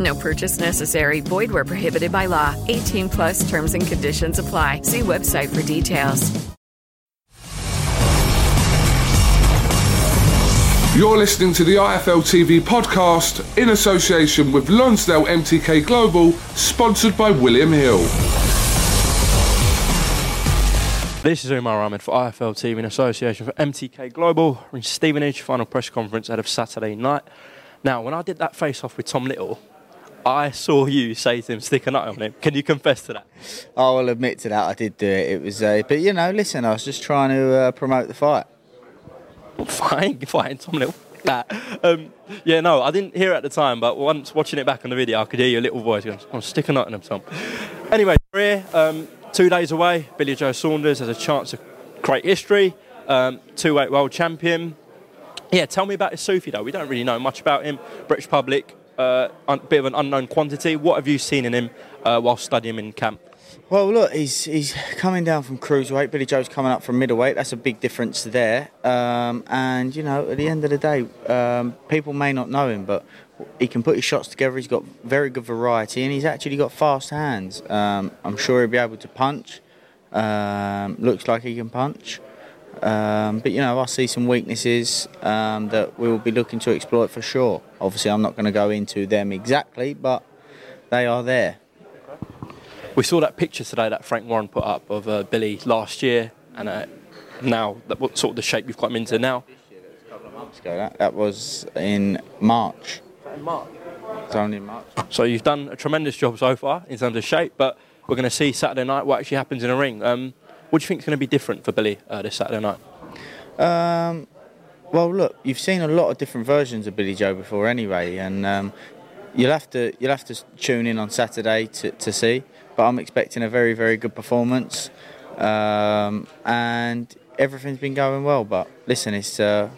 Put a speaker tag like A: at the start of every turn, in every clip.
A: No purchase necessary. Void where prohibited by law. 18 plus terms and conditions apply. See website for details.
B: You're listening to the IFL TV podcast in association with Lonsdale MTK Global, sponsored by William Hill.
C: This is Umar Ahmed for IFL TV in association for MTK Global. We're in Stevenage, final press conference ahead of Saturday night. Now, when I did that face off with Tom Little, I saw you say to him, stick a nut on him. Can you confess to that?
D: I will admit to that. I did do it. It was, uh, but you know, listen, I was just trying to uh, promote the fight.
C: Fine, fine, Tom Little. That. Um, yeah, no, I didn't hear it at the time, but once watching it back on the video, I could hear your little voice going, oh, stick a nut in him, Tom. Anyway, career, um, two days away, Billy Joe Saunders has a chance to create history. Um, two-weight world champion. Yeah, tell me about Isufi though. We don't really know much about him. British public, uh, a bit of an unknown quantity. What have you seen in him uh, while studying him in camp?
D: Well, look, he's he's coming down from cruiserweight. Billy Joe's coming up from middleweight. That's a big difference there. Um, and you know, at the end of the day, um, people may not know him, but he can put his shots together. He's got very good variety, and he's actually got fast hands. Um, I'm sure he'll be able to punch. Um, looks like he can punch. Um, but you know, I see some weaknesses um, that we will be looking to exploit for sure. Obviously, I'm not going to go into them exactly, but they are there.
C: We saw that picture today that Frank Warren put up of uh, Billy last year, and uh, now that, what sort of the shape you've got him into now.
D: Ago, that, that was in March.
C: In March.
D: It's only in March.
C: So you've done a tremendous job so far in terms of shape, but we're going to see Saturday night what actually happens in a ring. Um, what do you think is going to be different for Billy uh, this Saturday night?
D: Um, well, look, you've seen a lot of different versions of Billy Joe before, anyway, and um, you'll have to you'll have to tune in on Saturday to, to see. But I'm expecting a very very good performance, um, and everything's been going well. But listen, it's uh,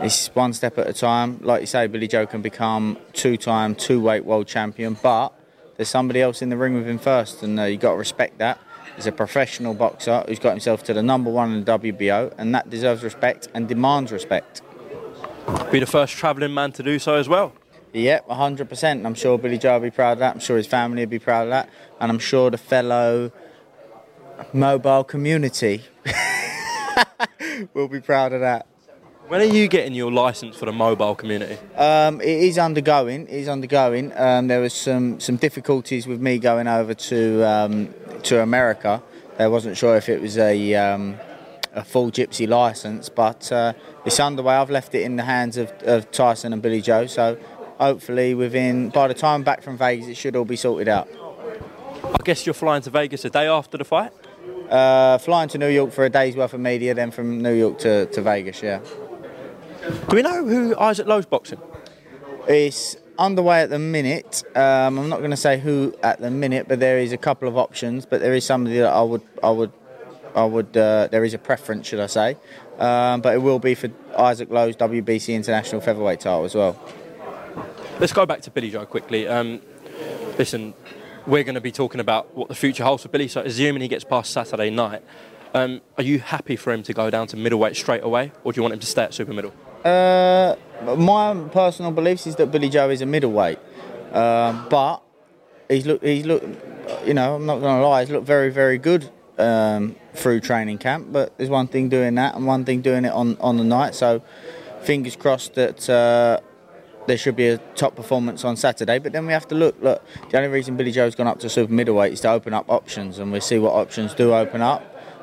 D: it's one step at a time. Like you say, Billy Joe can become two-time two-weight world champion, but there's somebody else in the ring with him first, and uh, you got to respect that. He's a professional boxer who's got himself to the number one in the WBO, and that deserves respect and demands respect.
C: Be the first travelling man to do so as well.
D: Yep, 100%. I'm sure Billy Joe will be proud of that. I'm sure his family will be proud of that. And I'm sure the fellow mobile community will be proud of that.
C: When are you getting your license for the mobile community?
D: Um, it is undergoing. It is undergoing. Um, there was some, some difficulties with me going over to um, to America. I wasn't sure if it was a um, a full Gypsy license, but uh, it's underway. I've left it in the hands of, of Tyson and Billy Joe. So hopefully, within by the time I'm back from Vegas, it should all be sorted out.
C: I guess you're flying to Vegas a day after the fight.
D: Uh, flying to New York for a day's worth of media, then from New York to, to Vegas. Yeah.
C: Do we know who Isaac Lowe's boxing?
D: It's underway at the minute. Um, I'm not going to say who at the minute, but there is a couple of options. But there is somebody that I would, I would, I would. Uh, there is a preference, should I say? Um, but it will be for Isaac Lowe's WBC International Featherweight title as well.
C: Let's go back to Billy Joe quickly. Um, listen, we're going to be talking about what the future holds for Billy. So, assuming he gets past Saturday night, um, are you happy for him to go down to middleweight straight away, or do you want him to stay at super middle?
D: Uh, my personal beliefs is that Billy Joe is a middleweight, um, but he's look he's look you know I'm not going to lie he's looked very very good um, through training camp. But there's one thing doing that and one thing doing it on on the night. So fingers crossed that. Uh, there should be a top performance on Saturday, but then we have to look. Look, the only reason Billy Joe's gone up to super middleweight is to open up options, and we see what options do open up.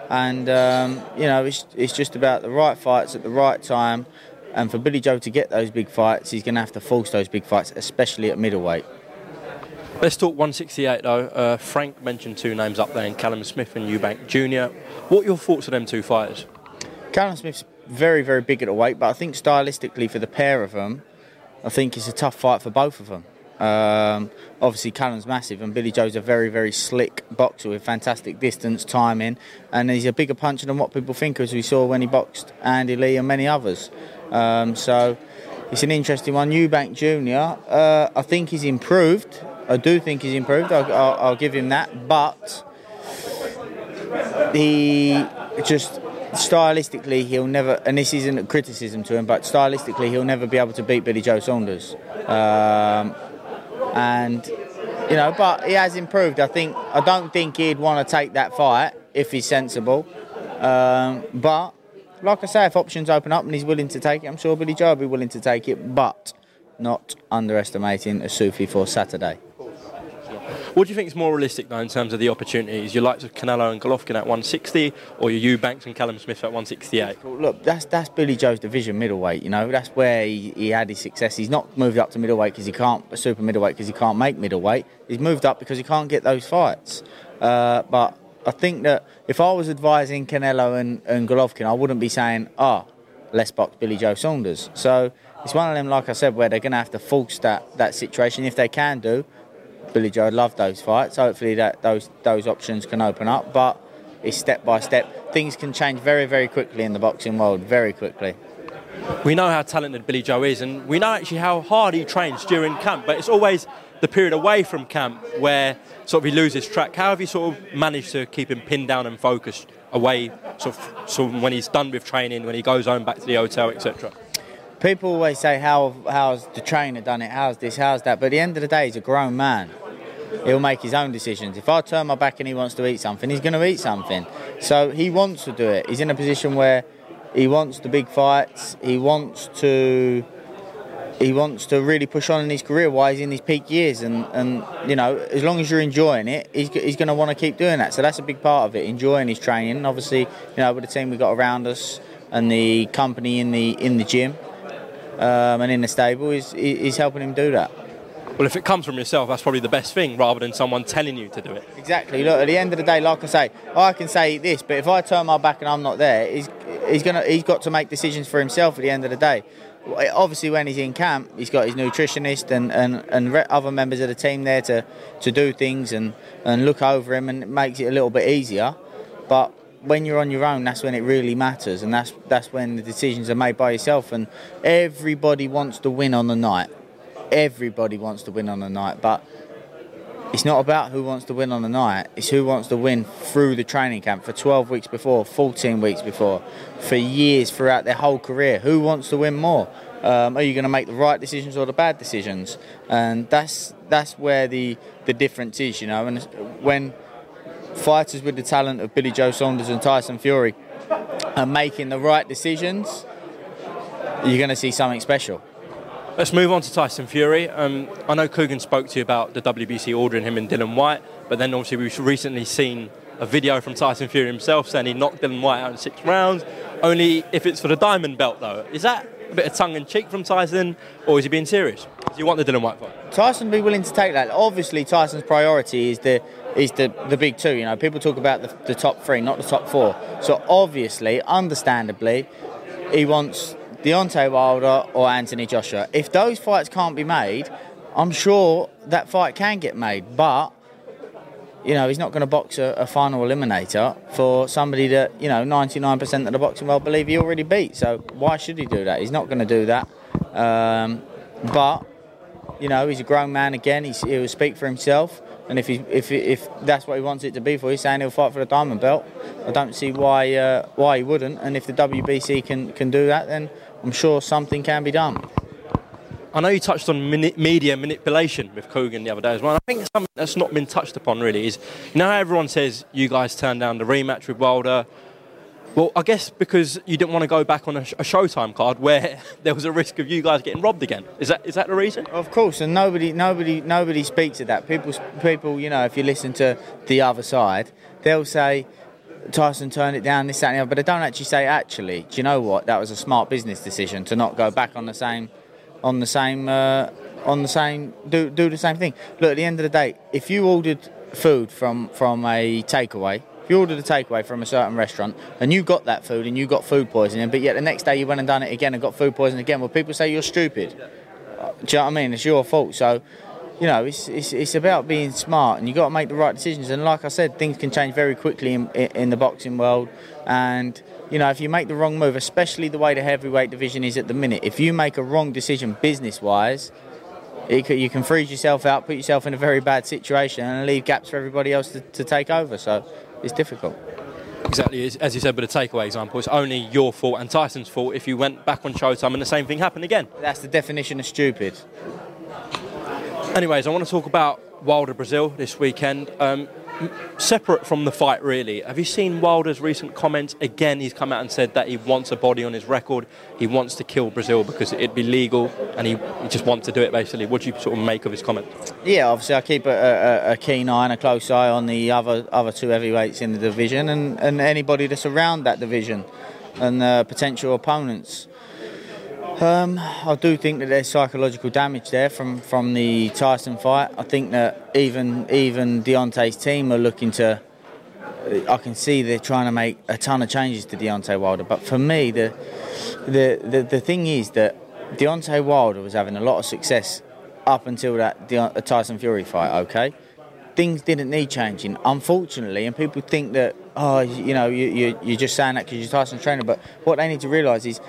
D: And um, you know, it's, it's just about the right fights at the right time. And for Billy Joe to get those big fights, he's going to have to force those big fights, especially at middleweight.
C: Let's talk 168 though. Uh, Frank mentioned two names up there, in Callum Smith and Eubank Jr. What are your thoughts on them two fighters?
D: Callum Smith's very, very big at the weight, but I think stylistically for the pair of them, I think it's a tough fight for both of them. Um, obviously, Callum's massive, and Billy Joe's a very, very slick boxer with fantastic distance, timing, and he's a bigger puncher than what people think, as we saw when he boxed Andy Lee and many others. Um, so it's an interesting one. Eubank Jr., uh, I think he's improved. I do think he's improved. I'll, I'll, I'll give him that, but he just stylistically he'll never and this isn't a criticism to him but stylistically he'll never be able to beat Billy Joe Saunders um, and you know but he has improved I think I don't think he'd want to take that fight if he's sensible um, but like I say if options open up and he's willing to take it I'm sure Billy Joe will be willing to take it but not underestimating Isufi for Saturday
C: what do you think is more realistic, though, in terms of the opportunities? Your likes of Canelo and Golovkin at 160, or your Eubanks and Callum Smith at 168?
D: Look, that's that's Billy Joe's division middleweight. You know, that's where he, he had his success. He's not moved up to middleweight because he can't super middleweight because he can't make middleweight. He's moved up because he can't get those fights. Uh, but I think that if I was advising Canelo and, and Golovkin, I wouldn't be saying, ah, oh, let's box Billy Joe Saunders. So it's one of them, like I said, where they're going to have to force that, that situation. If they can do, Billy Joe love those fights. Hopefully that those those options can open up, but it's step by step. Things can change very very quickly in the boxing world, very quickly.
C: We know how talented Billy Joe is, and we know actually how hard he trains during camp. But it's always the period away from camp where sort of he loses track. How have you sort of managed to keep him pinned down and focused away, sort of, sort of when he's done with training, when he goes home back to the hotel, etc
D: people always say how how's the trainer done it how's this how's that but at the end of the day he's a grown man he'll make his own decisions. If I turn my back and he wants to eat something, he's going to eat something. So he wants to do it. He's in a position where he wants the big fights. He wants to. He wants to really push on in his career while he's in his peak years, and, and you know, as long as you're enjoying it, he's, he's going to want to keep doing that. So that's a big part of it, enjoying his training. Obviously, you know, with the team we've got around us and the company in the in the gym um, and in the stable, is is helping him do that.
C: Well, if it comes from yourself, that's probably the best thing rather than someone telling you to do it.
D: Exactly. Look, at the end of the day, like I say, I can say this, but if I turn my back and I'm not there, he's, he's gonna he's got to make decisions for himself at the end of the day. Obviously, when he's in camp, he's got his nutritionist and, and, and other members of the team there to, to do things and, and look over him, and it makes it a little bit easier. But when you're on your own, that's when it really matters, and that's that's when the decisions are made by yourself. And everybody wants to win on the night everybody wants to win on the night, but it's not about who wants to win on the night. It's who wants to win through the training camp for 12 weeks before, 14 weeks before, for years throughout their whole career. Who wants to win more? Um, are you going to make the right decisions or the bad decisions? And that's that's where the the difference is, you know. And when fighters with the talent of Billy Joe Saunders and Tyson Fury are making the right decisions, you're going to see something special.
C: Let's move on to Tyson Fury. Um, I know Kugan spoke to you about the WBC ordering him and Dillian Whyte, but then obviously we've recently seen a video from Tyson Fury himself saying he knocked Dillian Whyte out in six rounds. Only if it's for the diamond belt, though. Is that a bit of tongue in cheek from Tyson, or is he being serious? Do you want the Dillian Whyte fight?
D: Tyson be willing to take that. Obviously, Tyson's priority is the is the, the big two. You know, people talk about the, the top three, not the top four. So obviously, understandably, he wants Deontay Wilder or Anthony Joshua. If those fights can't be made, I'm sure that fight can get made, but you know, he's not going to box a, a, final eliminator for somebody that, you know, 99% of the boxing world believe he already beat. So why should he do that? He's not going to do that. Um, but, you know, he's a grown man again. He's, he will speak for himself. And if he, if if that's what he wants it to be for, he's saying he'll fight for the diamond belt. I don't see why uh, why he wouldn't. And if the WBC can can do that, then I'm sure something can be done.
C: I know you touched on mani- media manipulation with Kugan the other day as well. I think something that's not been touched upon really is, you know, how everyone says you guys turned down the rematch with Wilder. Well, I guess because you didn't want to go back on a, sh- a Showtime card where there was a risk of you guys getting robbed again. Is that is that the reason?
D: Of course, and nobody, nobody, nobody speaks of that. People, people, you know, if you listen to the other side, they'll say Tyson turned it down, this, that, and the other, but they don't actually say, actually, do you know what? That was a smart business decision to not go back on the same, on the same, uh, on the same, do do the same thing. Look, at the end of the day, if you ordered food from from a takeaway. If you ordered a takeaway from a certain restaurant and you got that food and you got food poisoning, but yet the next day you went and done it again and got food poisoning again, well, people say you're stupid. Do you know what I mean? It's your fault. So, you know, it's, it's, it's about being smart and you've got to make the right decisions. And like I said, things can change very quickly in, in the boxing world. And, you know, if you make the wrong move, especially the way the heavyweight division is at the minute, if you make a wrong decision business wise, could, you can freeze yourself out, put yourself in a very bad situation, and leave gaps for everybody else to, to take over. So it's difficult.
C: Exactly, as- as you said with the takeaway example, it's only your fault and Tyson's fault if you went back on Showtime and the same thing happened again.
D: That's the definition of stupid.
C: Anyways, I want to talk about Wilder Breazeale this weekend. Um, separate from the fight, really, have you seen Wilder's recent comments? Again, he's come out and said that he wants a body on his record. He wants to kill Breazeale because it'd be legal, and he, he just wants to do it. Basically, what do you sort of make of his comment?
D: Yeah, obviously I keep a, a, a keen eye and a close eye on the other other two heavyweights in the division and, and anybody that's around that division and uh, potential opponents. Um, I do think that there's psychological damage there from, from the Tyson fight. I think that even even Deontay's team are looking to. I can see they're trying to make a ton of changes to Deontay Wilder, but for me, the the the, the thing is that Deontay Wilder was having a lot of success up until that uh, Tyson Fury fight. Okay, things didn't need changing, unfortunately, and people think that oh, you know, you, you you're just saying that because you're Tyson's trainer, but what they need to realise is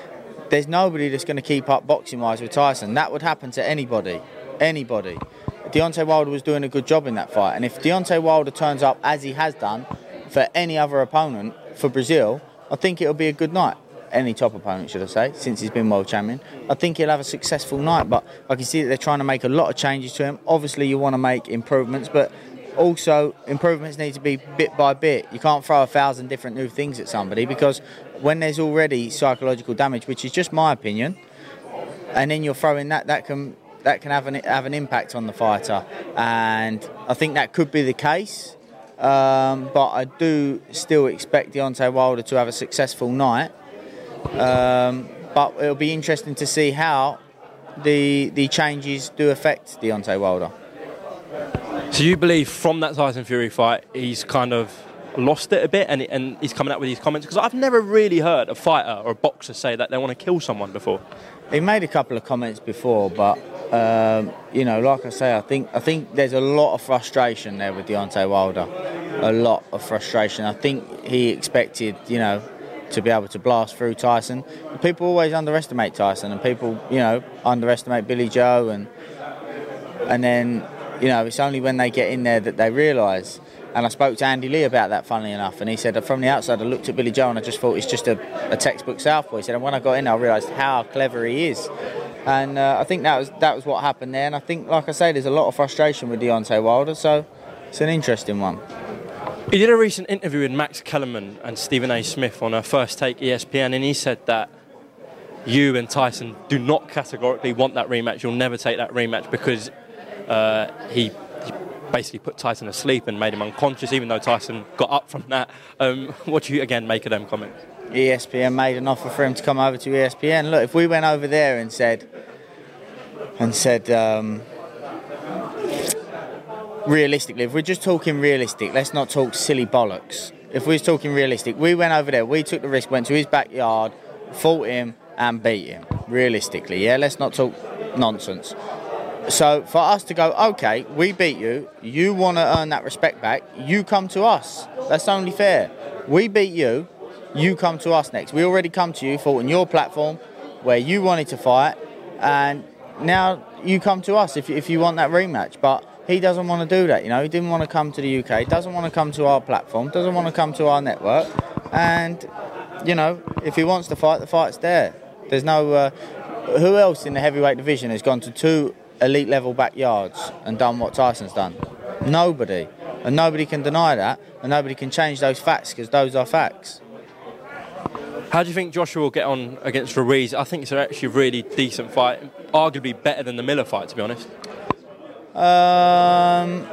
D: there's nobody that's going to keep up boxing wise with Tyson. That would happen to anybody, anybody. Deontay Wilder was doing a good job in that fight, and if Deontay Wilder turns up as he has done for any other opponent for Breazeale, I think it'll be a good night. Any top opponent, should I say, since he's been world champion. I think he'll have a successful night, but I can see that they're trying to make a lot of changes to him. Obviously, you want to make improvements, but also improvements need to be bit by bit. You can't throw a thousand different new things at somebody because when there's already psychological damage, which is just my opinion, and then you're throwing that, that can that can have an have an impact on the fighter, and I think that could be the case. Um, but I do still expect Deontay Wilder to have a successful night. Um, but it'll be interesting to see how the the changes do affect Deontay Wilder.
C: So you believe from that Tyson Fury fight, he's kind of lost it a bit, and, and he's coming out with these comments because I've never really heard a fighter or a boxer say that they want to kill someone before.
D: He made a couple of comments before, but um, you know, like I say, I think I think there's a lot of frustration there with Deontay Wilder. A lot of frustration. I think he expected, you know, to be able to blast through Tyson. People always underestimate Tyson, and people, you know, underestimate Billy Joe, and and then, you know, it's only when they get in there that they realise. And I spoke to Andy Lee about that, funnily enough, and he said from the outside I looked at Billy Joe and I just thought he's just a, a textbook southpaw. He said, and when I got in, I realised how clever he is. And uh, I think that was that was what happened there. And I think, like I say, there's a lot of frustration with Deontay Wilder, so it's an interesting one.
C: He did a recent interview with Max Kellerman and Stephen A. Smith on a First Take ESPN, and he said that you and Tyson do not categorically want that rematch. You'll never take that rematch because uh, he, he basically put Tyson asleep and made him unconscious, even though Tyson got up from that. Um, what do you again make of them comments?
D: ESPN made an offer for him to come over to ESPN. Look, if we went over there and said, and said, um, realistically, if we're just talking realistic, let's not talk silly bollocks. If we're talking realistic, we went over there, we took the risk, went to his backyard, fought him, and beat him. Realistically, yeah, let's not talk nonsense. So for us to go, okay, we beat you, you want to earn that respect back, you come to us. That's only fair. We beat you, you come to us next. We already come to you, fought on your platform where you wanted to fight, and now you come to us if, if you want that rematch. But he doesn't want to do that. You know, he didn't want to come to the UK. Doesn't want to come to our platform. Doesn't want to come to our network. And you know, if he wants to fight, the fight's there. There's no. Uh, who else in the heavyweight division has gone to two elite level backyards and done what Tyson's done? Nobody. And nobody can deny that, and nobody can change those facts because those are facts.
C: How do you think Joshua will get on against Ruiz? I think it's actually a really decent fight, arguably better than the Miller fight, to be honest.
D: Um,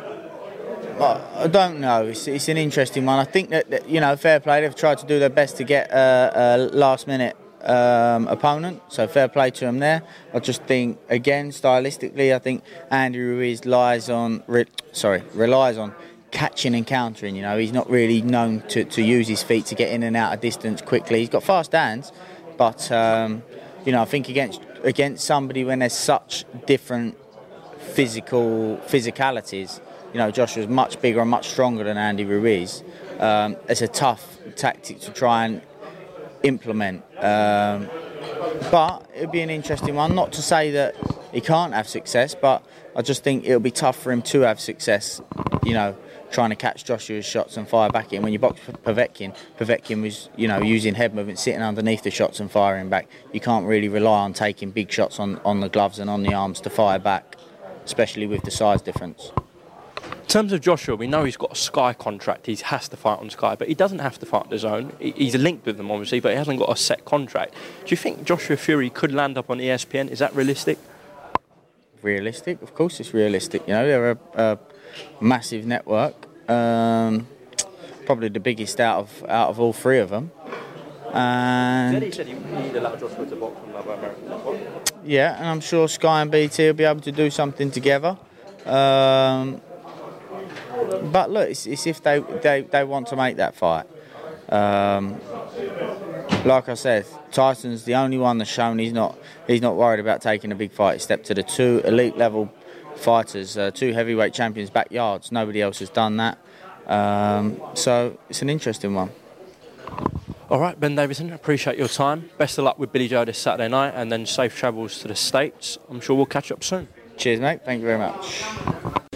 D: I don't know. It's, it's an interesting one. I think that, that, you know, fair play. They've tried to do their best to get a, a last minute um, opponent, so fair play to him there. I just think, again, stylistically, I think Andy Ruiz lies on, re, sorry, relies on catching and countering. You know, he's not really known to, to use his feet to get in and out of distance quickly. He's got fast hands, but um, you know, I think against against somebody when there's such different physical physicalities. You know, Joshua's much bigger and much stronger than Andy Ruiz. Um, it's a tough tactic to try and implement. Um, but it'll be an interesting one. Not to say that he can't have success, but I just think it'll be tough for him to have success. You know, trying to catch Joshua's shots and fire back in. When you box for Povetkin, Povetkin was, you know, using head movement, sitting underneath the shots and firing back. You can't really rely on taking big shots on, on the gloves and on the arms to fire back, especially with the size difference.
C: In terms of Joshua, we know he's got a Sky contract. He has to fight on Sky, but he doesn't have to fight on his own. He's linked with them, obviously, but he hasn't got a set contract. Do you think Joshua Fury could land up on ESPN? Is that realistic?
D: Realistic, of course, it's realistic. You know, they're a, a massive network, um, probably the biggest out of out of all three of them. And
C: he said he would allow Joshua to box on another American
D: yeah, and I'm sure Sky and BT will be able to do something together. Um, but look, it's, it's if they, they, they want to make that fight. Um, like I said, Tyson's the only one that's shown he's not he's not worried about taking a big fight. He stepped to the two elite level fighters, uh, two heavyweight champions backyards. Nobody else has done that. Um, so it's an interesting one.
C: All right, Ben Davison, appreciate your time. Best of luck with Billy Joe this Saturday night, and then safe travels to the States. I'm sure we'll catch up soon.
D: Cheers, mate. Thank you very much.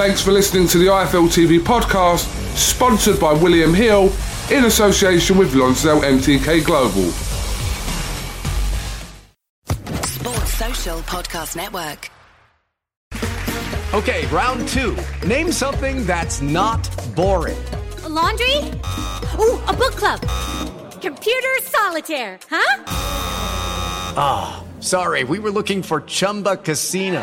B: Thanks for listening to the IFL TV podcast, sponsored by William Hill in association with Lonsdale MTK Global.
E: Sports Social Podcast Network.
F: Okay, round two. Name something that's not boring.
G: A laundry? Ooh, a book club. Computer solitaire, huh?
F: Ah, oh, sorry, we were looking for Chumba Casino.